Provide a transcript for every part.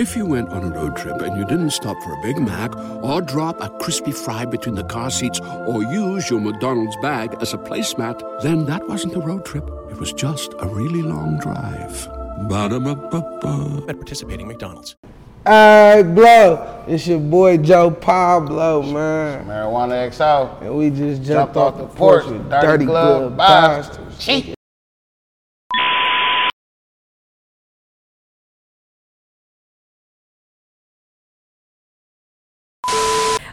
If you went on a road trip and you didn't stop for a Big Mac or drop a crispy fry between the car seats or use your McDonald's bag as a placemat, then that wasn't a road trip. It was just a really long drive. Ba-da-ba-ba-ba. At participating McDonald's. Hey, blow. It's your boy Joe Pablo, man. Marijuana XO. And we just Jumped jumped, off the porch, with dirty glove bastards.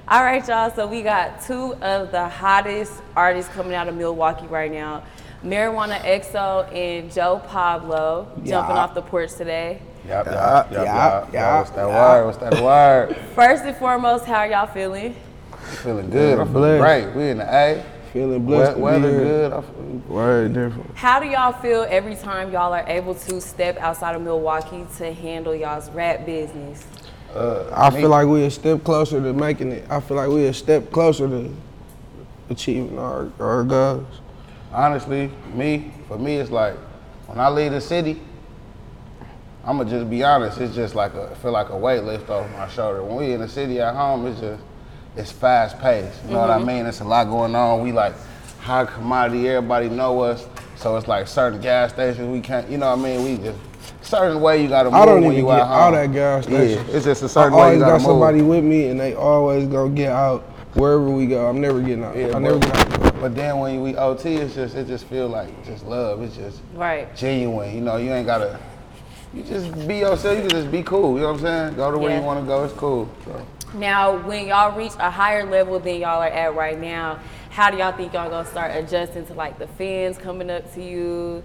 All right, y'all. So we got two of the hottest artists coming out of Milwaukee right now. Marijuana EXO and Joe Pablo jumping Yeah. off the porch today. Yup, Yup, yup, yup, yup, yup. yup, What's that yup. word? What's that word? First and foremost, how are y'all feeling? Feeling good. I'm feeling Blessed. great. We in the A. Feeling blessed We- Weather good. I'm Word different. How do y'all feel every time y'all are able to step outside of Milwaukee to handle y'all's rap business? I feel like we a step closer to making it. I feel like we a step closer to achieving our, our goals. honestly, me, for me, it's like when I leave the city, I'ma just be honest. It's just like a feel like a weight lift off my shoulder. When we in the city at home, it's just it's fast paced. You know what I mm-hmm. mean? It's a lot going on. We like high commodity. Everybody know us, so it's like certain gas stations we can't. You know what I mean? We just certain way you gotta move I don't when even you get all home. out at gas stations. Yeah, it's just a certain way you always gotta got move. somebody with me, and they always gonna get out wherever we go. I'm never getting out. Yeah, I never but, get out. but then when we OT, it's just it just feel like just love. It's just Right. genuine. You know, you ain't gotta. You just be yourself. You can just be cool. You know what I'm saying? Go to where Yeah. you want to go. It's cool. So. Now, when y'all reach a higher level than y'all are at right now, how do y'all think y'all gonna start adjusting to like the fans coming up to you?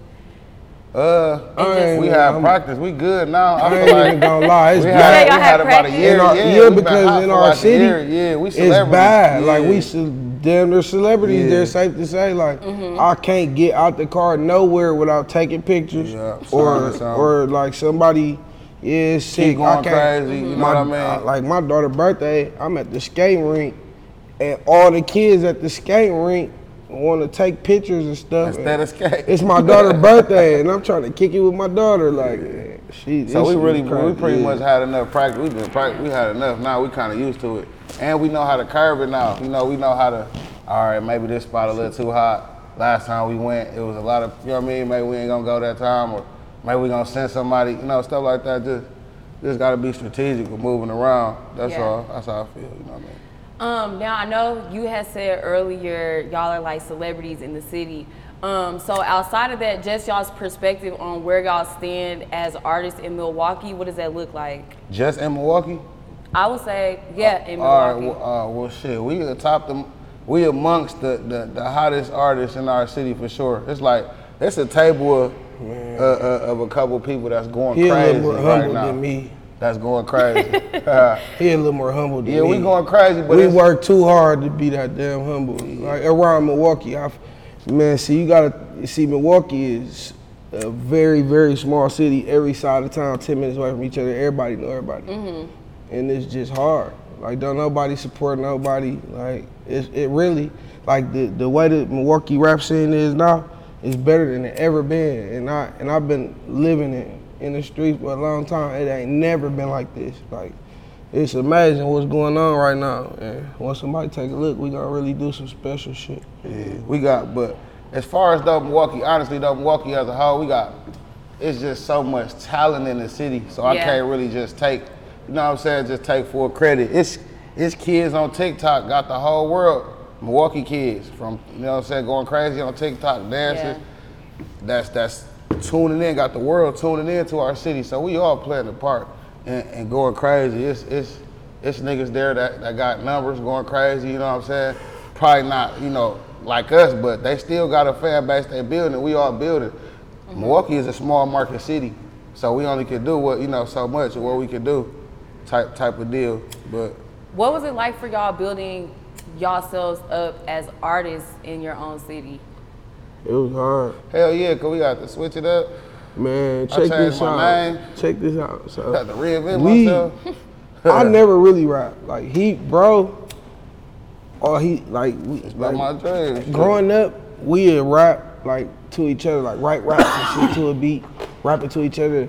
Uh, I ain't we even- have I'm- practice. We good now. I feel ain't like even gonna lie. It's we bad. had, we had had about a year. In our, yeah, yeah, because in our city, yeah, we it's celebrities. bad. Like we Yeah. should, damn, they're celebrities. Yeah. They're safe to say. Like Mm-hmm. I can't get out the car nowhere without taking pictures, Yeah, or something, something. or like somebody is sick. going I can't, crazy, you know my, what I mean? uh, Like my daughter's birthday, I'm at the skating rink, and all the kids at the skating rink want to take pictures and stuff. Instead of skate. It's my daughter's birthday, and I'm trying to kick it with my daughter. Like she. So we really, is we pretty Yeah. much had enough practice. We've been practice. We had enough. Now we kind of used to it, and we know how to curve it now. You know, we know how to. All right, maybe this spot a little too hot. Last time we went, it was a lot of. You know what I mean? Maybe we ain't gonna go that time, or maybe we gonna send somebody. You know, stuff like that. Just, just gotta be strategic with moving around. That's Yeah. all. That's how I feel. You know what I mean? Um, now I know you had said earlier y'all are like celebrities in the city. Um, so outside of that, just y'all's perspective on where y'all stand as artists in Milwaukee, what does that look like? Just in Milwaukee. I would say, yeah, in All right, well, uh, well, shit, we the top them. We amongst the, the the hottest artists in our city for sure. It's like it's a table of uh, uh, of a couple people that's going He a crazy little more right humble now. than me. That's going crazy. He a little more humble than yeah, me. we going crazy, but we it's- work too hard to be that damn humble. Like around Milwaukee, I, man, see, you gotta you see, Milwaukee is a very, very small city. Every side of town, ten minutes away from each other. Everybody know everybody, mm-hmm. and it's just hard. Like, don't nobody support nobody. Like, it, it really, like the the way the Milwaukee rap scene is now is better than it ever been. And I and I've been living it in the streets for a long time. It ain't never been like this. Like it's amazing what's going on right now. And once somebody take a look, we gonna really do some special shit. Yeah, we got, but as far as though Milwaukee, honestly, though Milwaukee as a whole, we got. It's just so much talent in the city, so I Yeah. can't really just take, you know what I'm saying, just take full credit. It's it's kids on TikTok got the whole world, Milwaukee kids from you know what I'm saying, going crazy on TikTok, dancing. That's that's tuning in, got the world tuning in to our city, so we all playing a part and, and going crazy. It's it's it's niggas there that, that got numbers going crazy, you know what I'm saying? Probably not, you know, like us, but they still got a fan base they building, we all building. Mm-hmm. Milwaukee is a small market city, so we only can do what, you know, so much of what we can do type type of deal. But What was it like for y'all building yourselves up as artists in your own city? It was hard, hell yeah, cause we got to switch it up. man. Check this out. name. Check this out. So Got to reinvent we, myself. I never really rap. Like he, bro, or he like we It's like, my dreams. growing up, we would rap like to each other, like write raps and shit to a beat, rapping to each other.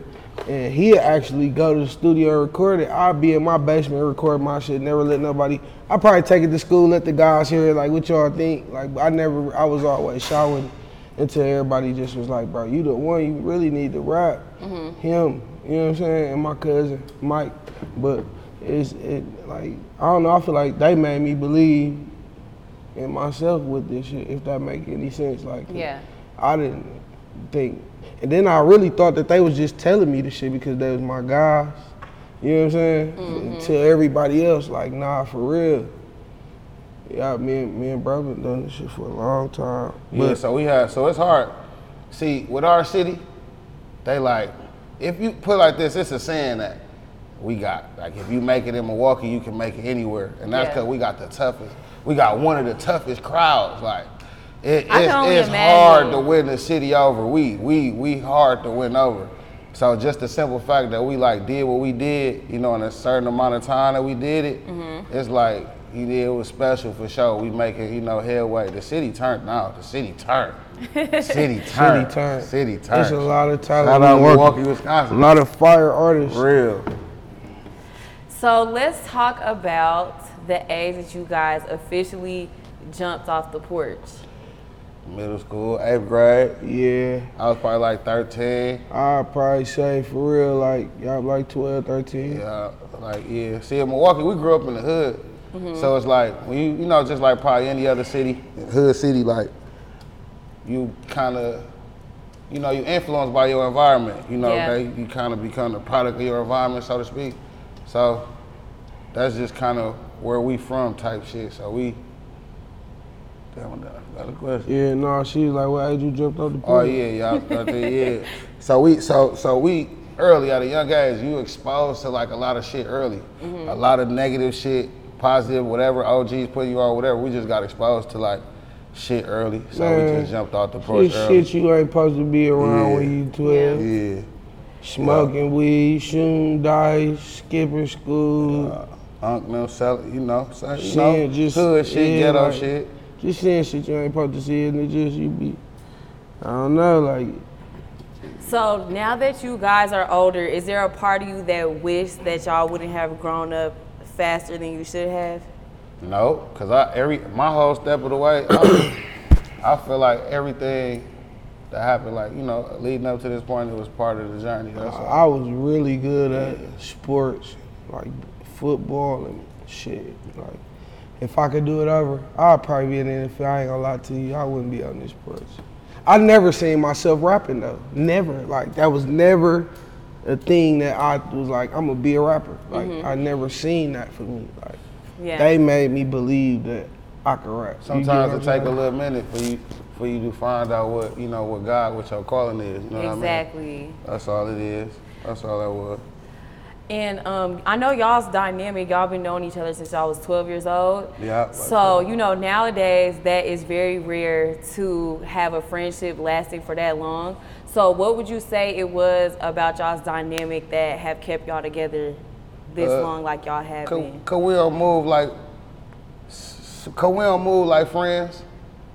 and he'd actually go to the studio and record it. I'd be in my basement record my shit, never let nobody. I probably take it to school, let the guys hear it, like what y'all think. Like I never, I was always shouting until everybody just was like, bro, you the one, you really need to rap. Mm-hmm. Him, you know what I'm saying, and my cousin Mike. But it's it like I don't know. I feel like they made me believe in myself with this shit. If that make any sense, like Yeah. I didn't think. And then I really thought that they was just telling me the shit because they was my guys. You know what I'm saying? Mm-hmm. Until everybody else, like, nah, for real. Yeah, me and me and bro been doing this shit for a long time. Yeah, But so we have, so it's hard. See, with our city, they like, if you put it like this, it's a saying that we got. Like, if you make it in Milwaukee, you can make it anywhere. And that's Yeah. because we got the toughest, we got one of the toughest crowds. Like, it, it's, it's hard to win the city over. We, we, we hard to win over. So just the simple fact that we like did what we did, you know, in a certain amount of time that we did it, Mm-hmm. it's like you did it was special for sure. We making, you know, headway. The city turned now. The city turned. city turned. City turned. City turned. There's a lot of talent Shout in out Milwaukee. Milwaukee, a lot of fire artists. Real. So let's talk about the age that you guys officially jumped off the porch. Middle school, eighth grade. Yeah, I was probably like 13. I'd probably say for real, like, y'all like 12, 13. Yeah, like yeah. See, in Milwaukee, we grew up in the hood, Mm-hmm. so it's like when you you know just like probably any other city, hood city, like you kind of you know you influenced by your environment. You know, Yeah. they you kind of become the product of your environment, so to speak. So that's just kind of where we from type shit. So we. Damn, I got a question. Yeah, no, she was like, what age you jumped off the Oh yeah, y'all thought yeah. So we so so we early at a young age, you exposed to like a lot of shit early. Mm-hmm. A lot of negative shit, positive, whatever OGs put you on, whatever. We just got exposed to like shit early. So we just jumped off the porch Shit, early. shit you ain't supposed to be around Yeah. when you 12. Yeah. Smoking weed, shooting dice, skipping school, Uh, Unc them sell you know, so, you seeing know, just hood shit, yeah, ghetto like, shit. Just seeing shit you ain't supposed to see, and it just you be, I don't know, like So now that you guys are older, is there a part of you that wish that y'all wouldn't have grown up faster than you should have? No, cause I every my whole step of the way, I, I feel like everything that happened, like you know, leading up to this point, it was part of the journey. That's all. I was really good at sports, like football and shit. Like if I could do it over, I'd probably be in the NFL. I ain't gonna lie to you, I wouldn't be on this porch. I never seen myself rapping though. Never. Like that was never a thing that I was like, I'm gonna be a rapper. Like mm-hmm. I never seen that for me. Like Yeah. they made me believe that I could rap. Sometimes it I'm take a little minute for you for you to find out what you know what God, what your calling is. You know what I mean? exactly. That's all it is. That's all that was. And um, I know y'all's dynamic. Y'all been knowing each other since y'all was 12 years old. Yeah, like So you know nowadays that is very rare to have a friendship lasting for that long. So what would you say it was about y'all's dynamic that have kept y'all together this Uh, long, like y'all have Cause, been? cause we don't move like, s- cause we don't move like friends.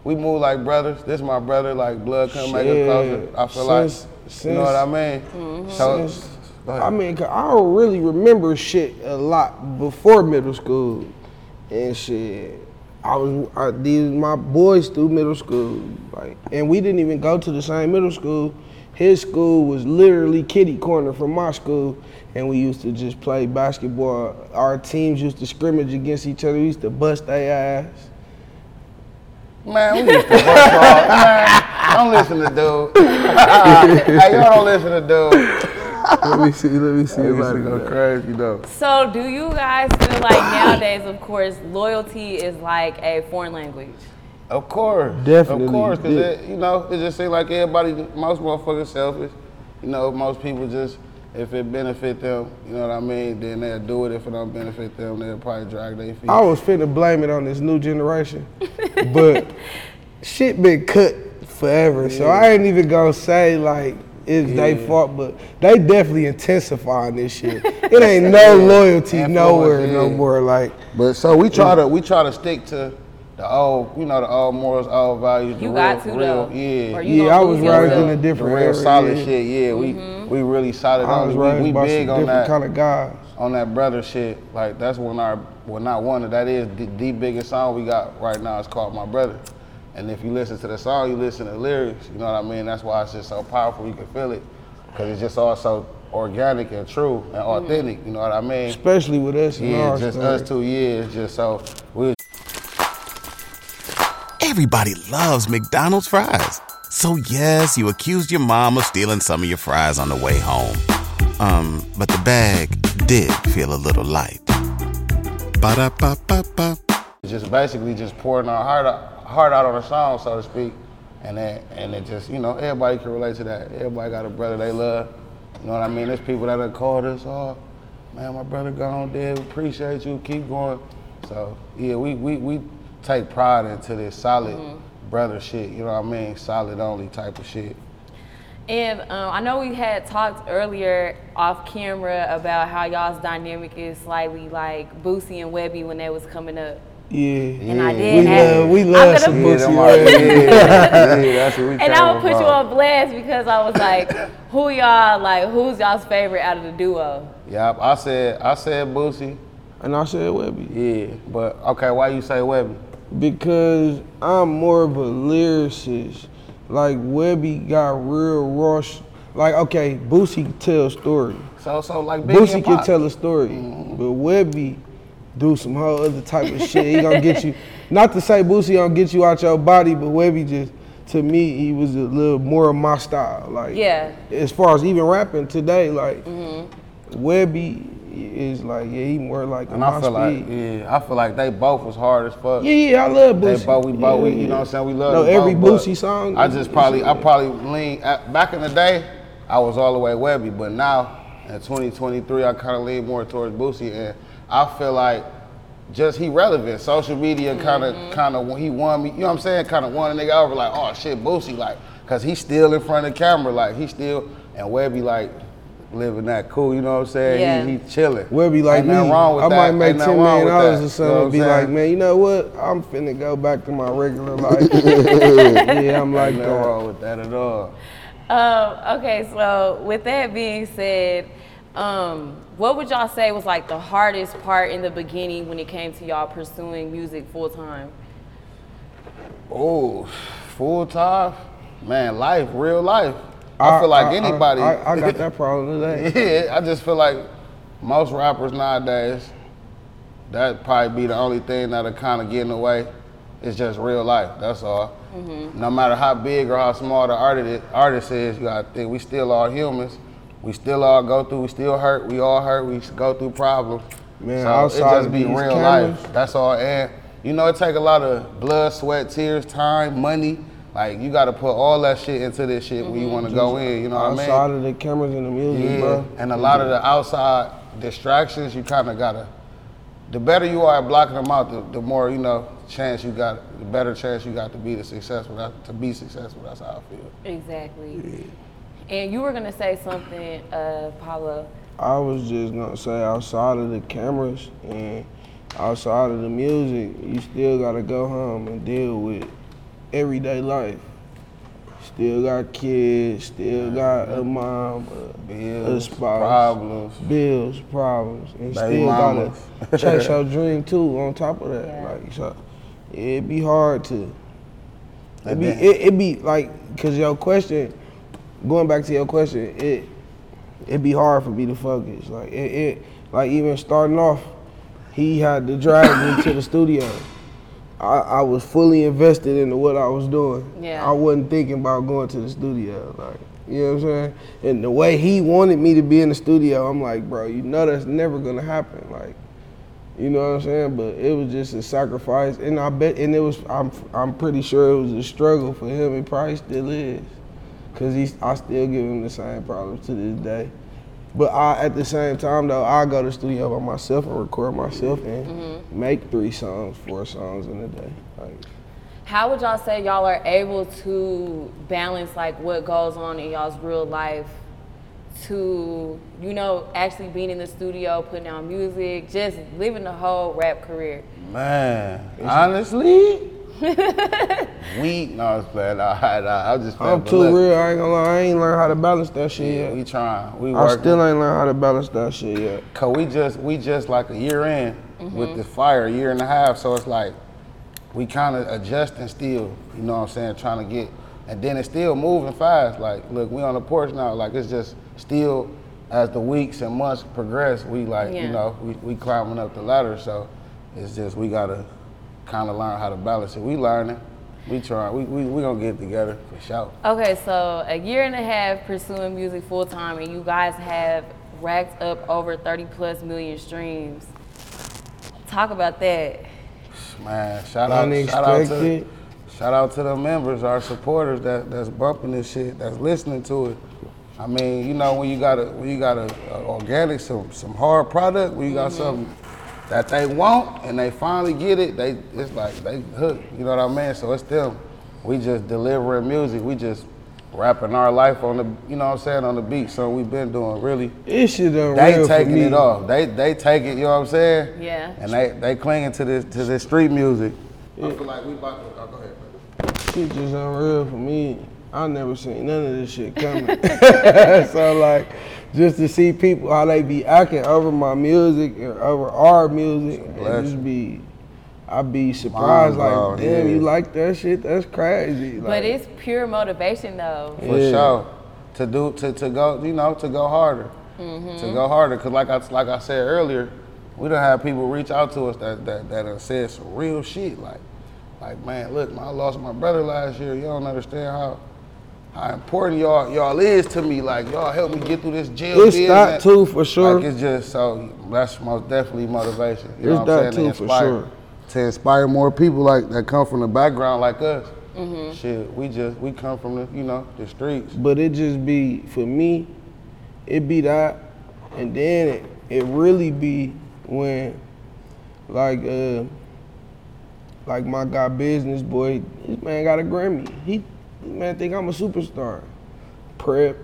We move like brothers. This my brother. Like blood come make us Shit. closer. I feel Since- like, you know what I mean. Mm-hmm. So, Since- go ahead. I mean, 'cause I don't really remember shit a lot before middle school and shit. I was I, these my boys through middle school, like, and we didn't even go to the same middle school. His school was literally kitty corner from my school, and we used to just play basketball. Our teams used to scrimmage against each other. We used to bust their ass. Man, we used to bust off. Man, don't listen to dude. hey, y'all don't listen to dude. Let me see. Let me see. We used to go crazy though. So do you guys feel like nowadays, of course, loyalty is like a foreign language? Of course, Definitely, Of course, because yeah. you know, it just seems like everybody, most motherfuckers selfish. You know, most people just, if it benefit them, you know what I mean, then they'll do it. If it don't benefit them, they'll probably drag their feet. I was finna blame it on this new generation, but shit been cut forever. So I ain't even gonna say like it's they fault, but they definitely intensifying this shit. It ain't no loyalty Influence, nowhere no more. Like But so we try to we try to stick to the old, you know, the old morals, old values. You the got real, to, real, though. yeah. You Yeah, I was lose raised in a the different real area. solid yeah. shit. Yeah, Mm-hmm. we we really solid I on was we, raised we by big some on different that kind of guys. on that brother shit. Like that's one our well not one that is the, the biggest song we got right now. It's called My Brother. And if you listen to the song, you listen to the lyrics. You know what I mean? That's why it's just so powerful. You can feel it because it's just all so organic and true and Mm-hmm. authentic. You know what I mean? Especially with us Yeah, our just story. us two years. Just so we Everybody loves McDonald's fries. So yes, you accused your mom of stealing some of your fries on the way home. Um, but the bag did feel a little light. Ba-da-ba-ba-ba. Just basically just pouring our heart out, heart out on a song, so to speak. And then, and it just, you know, everybody can relate to that. Everybody got a brother they love. You know what I mean? There's people that have called us, oh, man, my brother gone dead. We appreciate you. Keep going. So yeah, we we, we take pride into this solid brother shit. You know what I mean? Solid only type of shit. And um, I know we had talked earlier off camera about how y'all's dynamic is slightly like Boosie and Webbie when they was coming up. Yeah. And I did We have, love, we love gonna- some Yeah, Boosie them yeah, yeah, that's what we And I would came put you about. on blast because I was like, who y'all like? Who's y'all's favorite out of the duo? Yep, I said I said Boosie. And I said Webbie. Yeah, but okay, why you say Webbie? Because I'm more of a lyricist. Like Webbie got real raw. sh- Like okay, Boosie can tell a story. So so like Biggie Boosie can tell a story, mm-hmm. but Webbie do some whole other type of shit. He gonna get you. Not to say Boosie gonna get you out your body, but Webbie just to me he was a little more of my style. Like Yeah. as far as even rapping today, like mm-hmm. Webbie is like yeah he more like And my I feel like yeah, I feel like they both was hard as fuck. Yeah, yeah, I love They Boosie. both we both we, Yeah, you know what I'm saying we love No, them every both, Boosie song. I just probably I probably lean back in the day I was all the way Webbie, but now in 2023 I kind of lean more towards Boosie, and I feel like just he relevant. Social media kind of kind of he won me. You know what I'm saying? Kind of won a nigga over like oh shit Boosie like because he's still in front of the camera like he still and Webbie like. Living that cool, you know what I'm saying? Yeah. He, he chilling. Webbie like Ain't me. nothing wrong with I that. might make Ain't nothing ten wrong million with dollars or something. You know be what I'm like, saying? man, you know what? I'm finna go back to my regular life. yeah, I'm like Ain't nothing that. wrong with that at all. Um, okay, so with that being said, um, what would y'all say was like the hardest part in the beginning when it came to y'all pursuing music full time? Oh, full time, man, life, real life. I, feel like I- anybody. I, I got that problem today. yeah, I just feel like most rappers nowadays, that probably be the only thing that'll kind of get in the way. It's just real life. That's all. No matter how big or how small the artist artist is, you gotta think we still are humans. We still all go through. We still hurt. We all hurt. We go through problems. Man, so it outside just be these real cameras- life. That's all. And you know, it take a lot of blood, sweat, tears, time, money. Like you got to put all that shit into this shit when you mm-hmm. want to go in. You know what I mean? Outside of the cameras and the music, Yeah, bro. and a lot of the mm-hmm. outside distractions, you kind of gotta. The better you are at blocking them out, the, the more you know chance you got. The better chance you got to be the successful. To be successful, that's how I feel. Exactly. And you were gonna say something, uh, Pablo. I was just gonna say outside of the cameras and outside of the music, you still gotta go home and deal with everyday life. Still got kids, still got a mom, a, a Bills, spouse, problems. bills, problems, and Baby still mamas. gotta chase your dream too. On top of that, Yeah. like so, it'd be hard to. It And be then- it, it be like, cause your question, going back to your question, it it'd be hard for me to focus. Like it, it like even starting off, he had to drive me to the studio. I, I was fully invested into what I was doing. Yeah. I wasn't thinking about going to the studio. Like, you know what I'm saying? And the way he wanted me to be in the studio, I'm like, bro, you know that's never gonna happen. Like, you know what I'm saying? But it was just a sacrifice, and I bet, and it was, I'm, I'm pretty sure it was a struggle for him. It probably still is, cause he's, I still give him the same problems to this day. But I, at the same time though, I go to the studio by myself and record myself and mm-hmm. make three songs, four songs in a day. Like, How would y'all say y'all are able to balance like what goes on in y'all's real life to, you know, actually being in the studio, putting out music, just living the whole rap career? Man, honestly, we no, it's bad. I, I, I just. I'm too look, real. I ain't gonna lie. I ain't learned how to balance that shit Yeah, yet. we trying. We I still ain't learned how to balance that shit yet. Cause we just we just like a year in Mm-hmm. with the fire, a year and a half. So it's like we kind of adjusting still. You know what I'm saying? Trying to get, and then it's still moving fast. Like look, we on the porch now. Like it's just still as the weeks and months progress, we like Yeah. you know we, we climbing up the ladder. So it's just we gotta kind of learn how to balance it. We learning. We trying. We we we gonna get together for sure. Okay, so a year and a half pursuing music full time, and you guys have racked up over 30 plus million streams. Talk about that. Man, shout out, shout out to, shout out to the members, our supporters that that's bumping this shit, that's listening to it. I mean, you know, when you got a when you got a, a organic, some some hard product, when you got mm-hmm. something that they want and they finally get it, they it's like they hook. You know what I mean? So it's them. We just delivering music. We just rapping our life on the, you know what I'm saying, on the beat. So we've been doing really. This shit unreal They for taking me. it off. They they take it. You know what I'm saying? Yeah. And they they clinging to this to this street music. I feel like we about to. Oh, go ahead. Shit just unreal for me. I never seen none of this shit coming. so like, just to see people how they be acting over my music or over our music, and blessing. just be, I be surprised. Mind blown, like, damn, yeah. you like that shit? That's crazy. Like, But it's pure motivation though. For Yeah. sure. To do to, to go, you know, to go harder. To mm-hmm. go harder. Cause like I like I said earlier, we don't have people reach out to us that that that have said some real shit. Like, like man, look, I lost my brother last year. You don't understand how how important y'all y'all is to me. Like y'all help me get through this jail. It's that too, for sure. Like it's just so that's most definitely motivation. You It's know what that I'm saying? too, to for inspire, sure. To inspire more people like that come from the background like us. Mm-hmm. Shit, we just we come from the you know the streets. But it just be for me, it be that, and then it, it really be when, like uh, like my guy business boy, this man got a Grammy. He this man think I'm a superstar. Prep,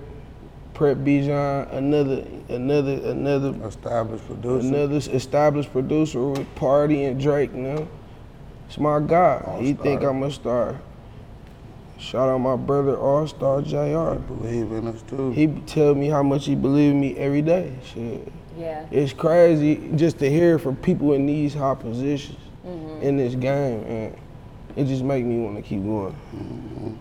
Prep Bijan, another another another Established producer. another established producer with Party and Drake now. It's my guy. he think I'm a star. Shout out my brother All Star Jr. Believe in us too. He tell me how much he believe in me every day. Shit. Yeah. It's crazy just to hear from people in these high positions mm-hmm. in this game, and it just make me want to keep going. Oh,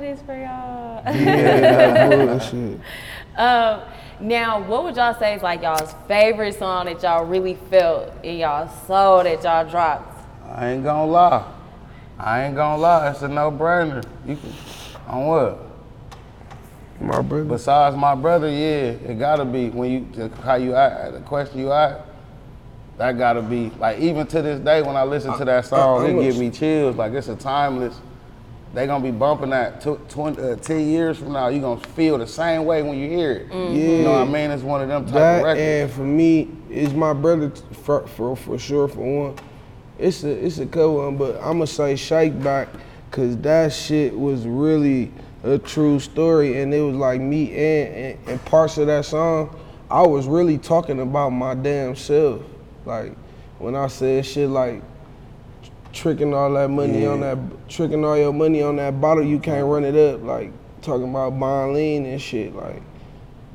I love for y'all. Yeah, that bullshit. um, now, what would y'all say is like y'all's favorite song that y'all really felt in y'all soul that y'all dropped? I ain't gonna lie. I ain't gonna lie. It's a no-brainer. You can on what? My brother. Besides my brother, yeah, it gotta be when you how you act, the question you ask. That gotta be like even to this day when I listen to that song, I- I'm it give me chills. Like it's a timeless. They gonna be bumping that tw- 20, uh, ten years from now. You're gonna feel the same way when you hear it. You know what I mean? It's one of them type of That records. and for me, it's my brother t- for, for for sure for one. It's a it's a good one, but I'ma say Shake Back, cause that shit was really a true story, and it was like me and, and and parts of that song, I was really talking about my damn self. Like when I said shit like tricking all that money on that tricking all your money on that bottle, you can't run it up. Like talking about buying lean and shit. Like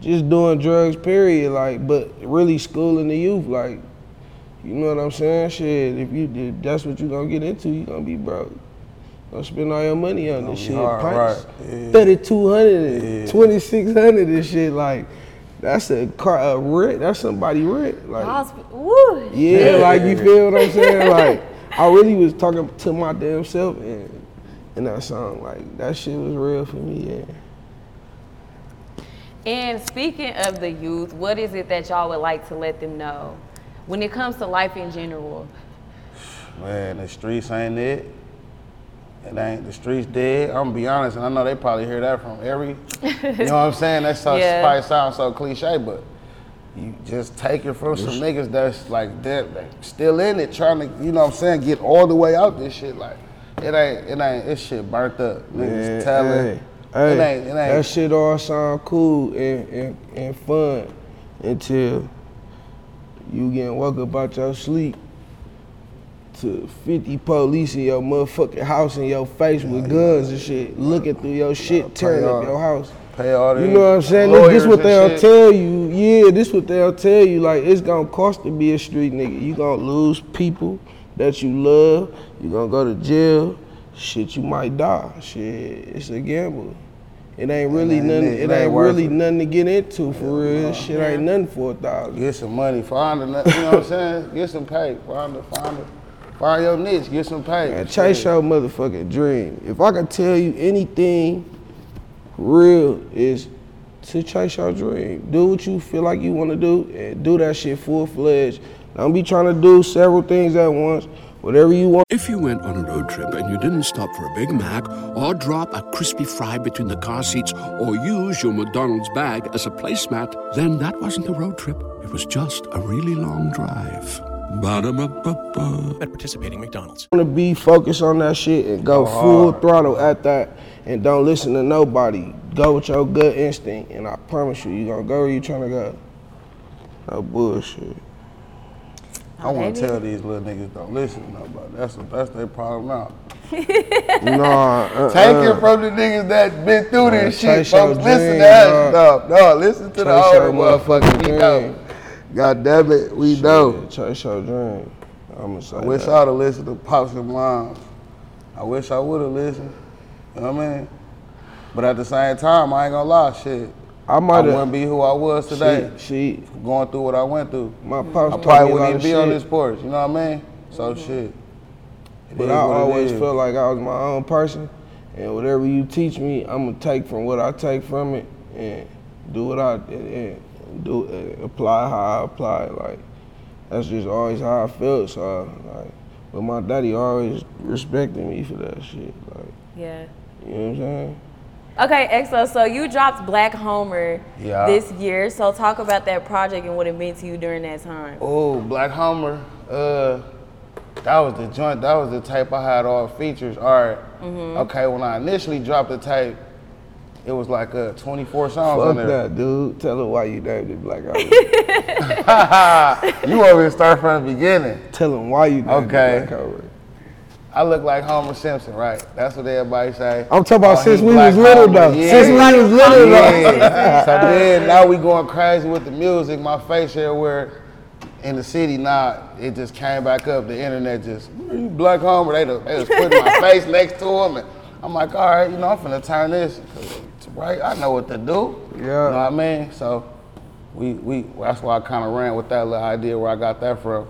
just doing drugs, period. Like, but really schooling the youth. Like, you know what I'm saying? Shit, if you if that's what you gonna get into, you gonna be broke. Gonna spend all your money on this shit. hard, Pints, right. Yeah. 3200 2600 and shit. Like, that's a car, a rent. That's somebody rent. Like, Y'all sp- yeah, like you feel what I'm saying? Like I really was talking to my damn self in, in that song. Like that shit was real for me, yeah. And speaking of the youth, what is it that y'all would like to let them know when it comes to life in general? Man, the streets ain't it. It ain't the streets dead. I'm gonna be honest, and I know they probably hear that from every. You know what I'm saying? That so, Yeah. probably sounds so cliche, but you just take it from some niggas that's like that, still in it, trying to, you know what I'm saying, get all the way out this shit. Like it ain't, it ain't, this shit burnt up. Niggas Man, telling. hey, Hey, it ain't, it ain't. that shit all sound cool and, and, and fun until you getting woke up out your sleep to 50 police in your motherfucking house in your face with guns and shit, looking through your shit, tearing up your house. Pay all You know what I'm saying? Look, this what they'll tell you. Yeah, this what they'll tell you. Like it's gonna cost to be a street nigga. You gonna lose people that you love. You gonna go to jail. Shit, you might die. Shit, it's a gamble. It ain't really ain't- nothing. it It, ain't ain't really it. nothing to get into for real. Shit ain't nothing for a thousand. Get some money, find a, you know what I'm saying? Get some pay, find a, find a, find your niche, get some pay. Man, chase your motherfucking dream. If I could tell you anything real is to chase your dream. Do what you feel like you want to do and do that shit full fledged. Don't be trying to do several things at once. Whatever you want. If you went on a road trip and you didn't stop for a Big Mac or drop a crispy fry between the car seats or use your McDonald's bag as a placemat, then that wasn't a road trip. It was just a really long drive. Ba-da-ba-ba-ba. at participating McDonald's. I want to be focused on that shit and go full throttle at that and don't listen to nobody. Go with your gut instinct and I promise you, you gonna go where you trying to go. No bullshit. I want to tell these little niggas don't listen to nobody. That's that's their problem now. Nah, uh, Take uh. it from the niggas that been through Man, this shit, chase your folks. Listen dream, to us, dog. no, no. Listen to the Chase your older motherfuckers. motherfucking We know. God damn it, we know. Shit, Chase your dream. I'ma say I wish that. I'd have listened to pops and moms. I wish I would have listened. You know what I mean? But at the same time, I ain't gonna lie, shit. I I might wouldn't be who I was today, She, going through what I went through. my pops I probably wouldn't even be on this porch. You know what I mean? So mm-hmm. shit. It But I always felt like I was my own person, and whatever you teach me, I'm gonna take from what I take from it and do what I and, and do and apply how I apply. Like that's just always how I felt. So like, but my daddy always respected me for that shit. Like Yeah. you know what I'm saying? Okay, EXO, so you dropped Black Homer Yeah. this year. So talk about that project and what it meant to you during that time. Oh, Black Homer. Uh, that was the joint. That was the tape I had all features. All right. Mm-hmm. Okay, when I initially dropped the tape, it was like uh, 24 songs Fuck on there. that, dude. Tell her why you named it Black Homer. you want me to start from the beginning? Tell him why you named Okay. it Black Homer. I look like Homer Simpson, right? That's what everybody say. I'm talking about Oh, since we was little Homer. though. Yeah. Since we was little though. So then now we going crazy with the music. My face everywhere in the city now. It just came back up. The internet just Black Homer. They, just- they was putting my face next to him, and I'm like, all right, you know, I'm finna turn this. Right, I know what to do. Yeah. You know what I mean? So we we that's why I kind of ran with that little idea where I got that from.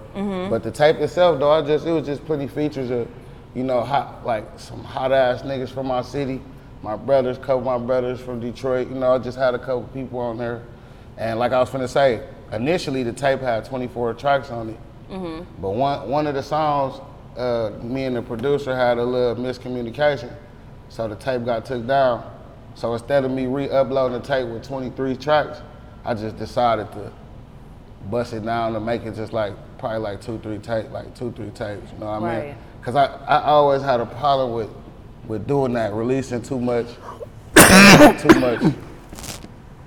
But the tape itself, though, I just it was just plenty features of, you know, hot like some hot ass niggas from our city. My brothers, couple of my brothers from Detroit. You know, I just had a couple people on there, and like I was finna say, initially the tape had 24 tracks on it. But one one of the songs, uh, me and the producer had a little miscommunication, so the tape got took down. So instead of me re-uploading the tape with 23 tracks, I just decided to bust it down and make it just like probably like two, three tape, like two, three tapes. You know what I mean? Right. Because I, I always had a problem with with doing that, releasing too much, too much,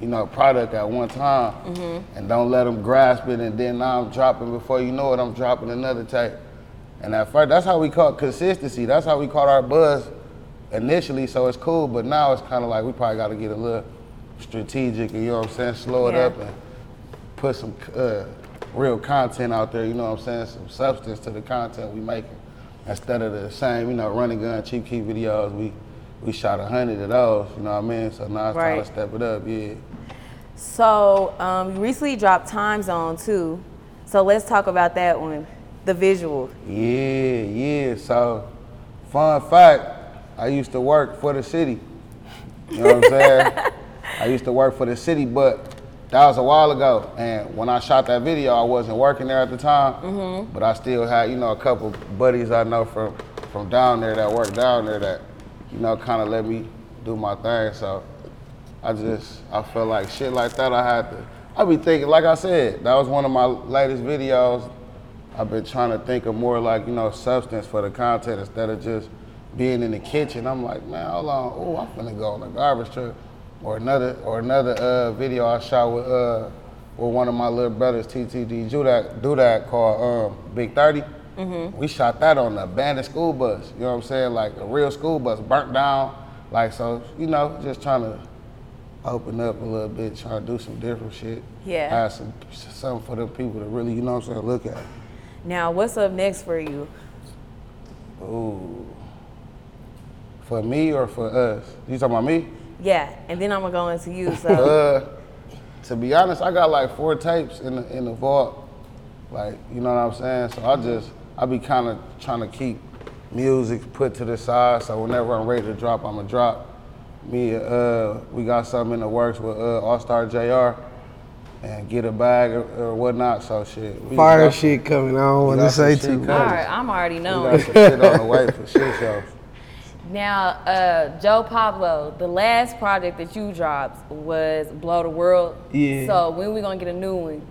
you know, product at one time, mm-hmm. and don't let them grasp it, and then now I'm dropping before you know it, I'm dropping another tape. And at first, that's how we caught consistency. That's how we caught our buzz initially. So it's cool, but now it's kind of like we probably got to get a little strategic, you know what I'm saying, slow it Yeah. up and put some uh, real content out there. You know what I'm saying, some substance to the content we making instead of the same, you know, running gun cheap key videos. We we shot a hundred of those. You know what I mean? So now it's time Right. to step it up. Yeah. So um, you recently dropped Time Zone 2. So let's talk about that one, the visual. Yeah, yeah. So, fun fact, I used to work for the city. You know what I'm saying? I used to work for the city, but that was a while ago. And when I shot that video, I wasn't working there at the time. Mm-hmm. But I still had, you know, a couple buddies I know from from down there that work down there that, you know, kind of let me do my thing. So I just I felt like shit like that. I had to. I be thinking, like I said, that was one of my latest videos. I've been trying to think of more like you know substance for the content instead of just being in the kitchen, I'm like, man, hold on, oh, I'm gonna go on a garbage truck. Or another, or another uh, video I shot with uh, with one of my little brothers, TTD Dudak, Dudak called um, Big 30. We shot that on the abandoned school bus. You know what I'm saying? Like a real school bus, burnt down. Like so, you know, just trying to open up a little bit, trying to do some different shit. Yeah. Have some something for the people to really, you know what I'm saying, look at. Now, what's up next for you? Ooh. For me or for us? You talking about me? Yeah, and then I'm gonna go into you. So, Uh, to be honest, I got like four tapes in the in the vault. Like, you know what I'm saying? So I just I be kind of trying to keep music put to the side. So whenever I'm ready to drop, I'ma drop. Me, uh, we got something in the works with uh, All Star Jr. and get a bag or, or whatnot. So shit, we Fire got- shit coming. I don't want to got some say too much. all right, I'm already We knowing. got some shit on the way for shit shows. Now, uh, Joe Pablo, the last project that you dropped was Blow the World. Yeah. So when we gonna get a new one?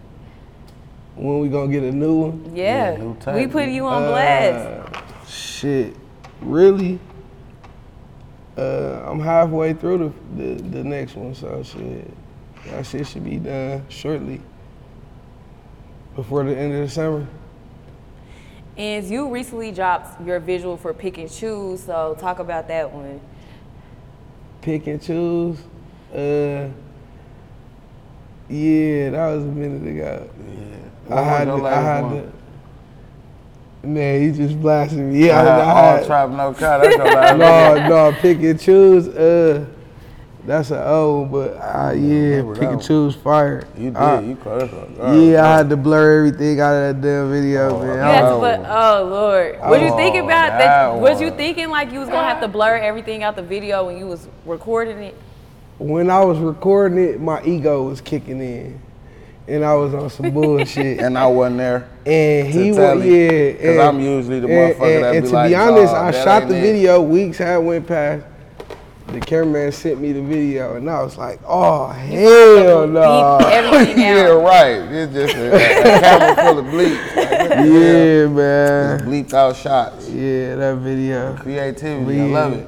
When we gonna get a new one? Yeah, new we put you on blast. Uh, shit, really? Uh, I'm halfway through the, the the next one, so shit, that shit should be done shortly. Before the end of December. And you recently dropped your visual for Pick and Choose. So talk about that one. Pick and choose. Uh, yeah, that was a minute ago. Yeah. I had your to, I had one? to. Man, he just blasted me. Yeah, I had I, all had, trap no cut. That's your last video. no, no, pick and choose. Uh, that's an old, but uh, yeah, remember pick and choose fire. You did. Uh, you close up. yeah, I had to blur everything out of that damn video, Oh, man. You I had to was- put, oh Lord. What you Oh, thinking about that that? Was you thinking like you was gonna have to blur everything out the video when you was recording it? when I was recording it, my ego was kicking in, and I was on some bullshit. and I wasn't there. And he tell was, you, yeah. 'cause and- I'm usually the and- motherfucker and, that and be to like, be honest, "Dawg, I shot the it." video. Weeks had went past. The cameraman sent me the video, and I was like, "Oh hell no!" Beep everything yeah, out. right. It's just a, a camera full of bleeps. Like, Yeah, hell? man. Just bleeped out shots. Yeah, that video. Creativity. I love it.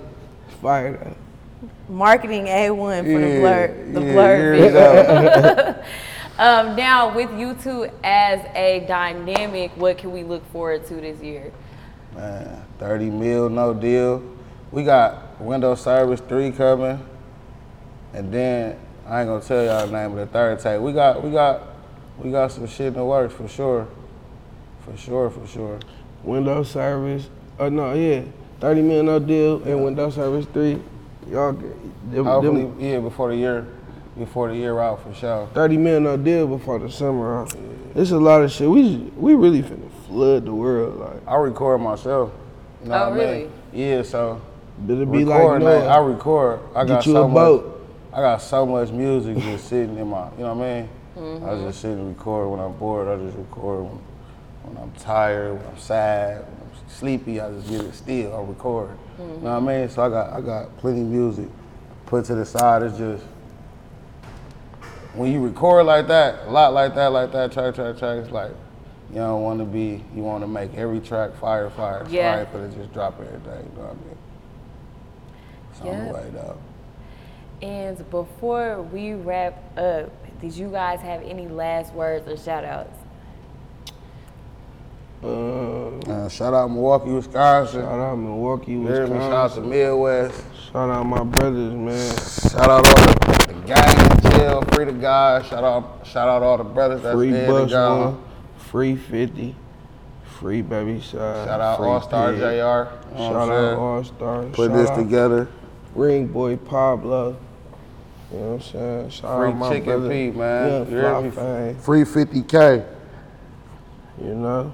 Fire though. Marketing A1 for the Yeah, blur, the yeah, blur years video. Um, now with you two as a dynamic, what can we look forward to this year? Man, 30 mil, no deal. We got Windows Service 3 coming. And then I ain't gonna tell y'all the name of the third tape. We got we got we got some shit in the works for sure. For sure, for sure. Windows service. Oh no, yeah, thirty million no deal, and Windows service three. Y'all, get- them, Hopefully, them yeah, before the year before the year out for sure. thirty million no deal before the summer. Huh? It's a lot of shit. We we really finna flood the world. Like, I record myself. You know Oh, what I mean? really? Yeah, so it'll be like recording that, I record. I got you so a much boat. I got so much music just sitting in my, you know what I mean? I Mm-hmm. just sit and record when I'm bored. I just record when, when I'm tired, when I'm sad, when I'm sleepy. I just get it still. I record. You know what I mean? So I got I got plenty of music put to the side. It's just when you record like that, a lot like that, like that, track, track, track. It's like you don't want to be. You want to make every track fire, fire. So Yeah. I ain't finna just drop everything. You know what I mean? It's on Yeah. the way though. And before we wrap up, did you guys have any last words or shout outs? Uh, Uh, shout out Milwaukee, Wisconsin. shout out Milwaukee, You hear me? Shout out to Midwest. Shout out my brothers, man. Shout out all the, the gang in jail, free the guys. Shout out, shout out all the brothers that's Free dead and bus gone. one, free fifty, free baby side. Shout out free All Star JR. You know what Shout out saying? All Stars. Put Shout this out together. Ring Boy Pablo. You know what I'm saying? Shout Free out my Chicken brother, Pete, man. Young You hear Fly me? Fang, Free 50K. You know?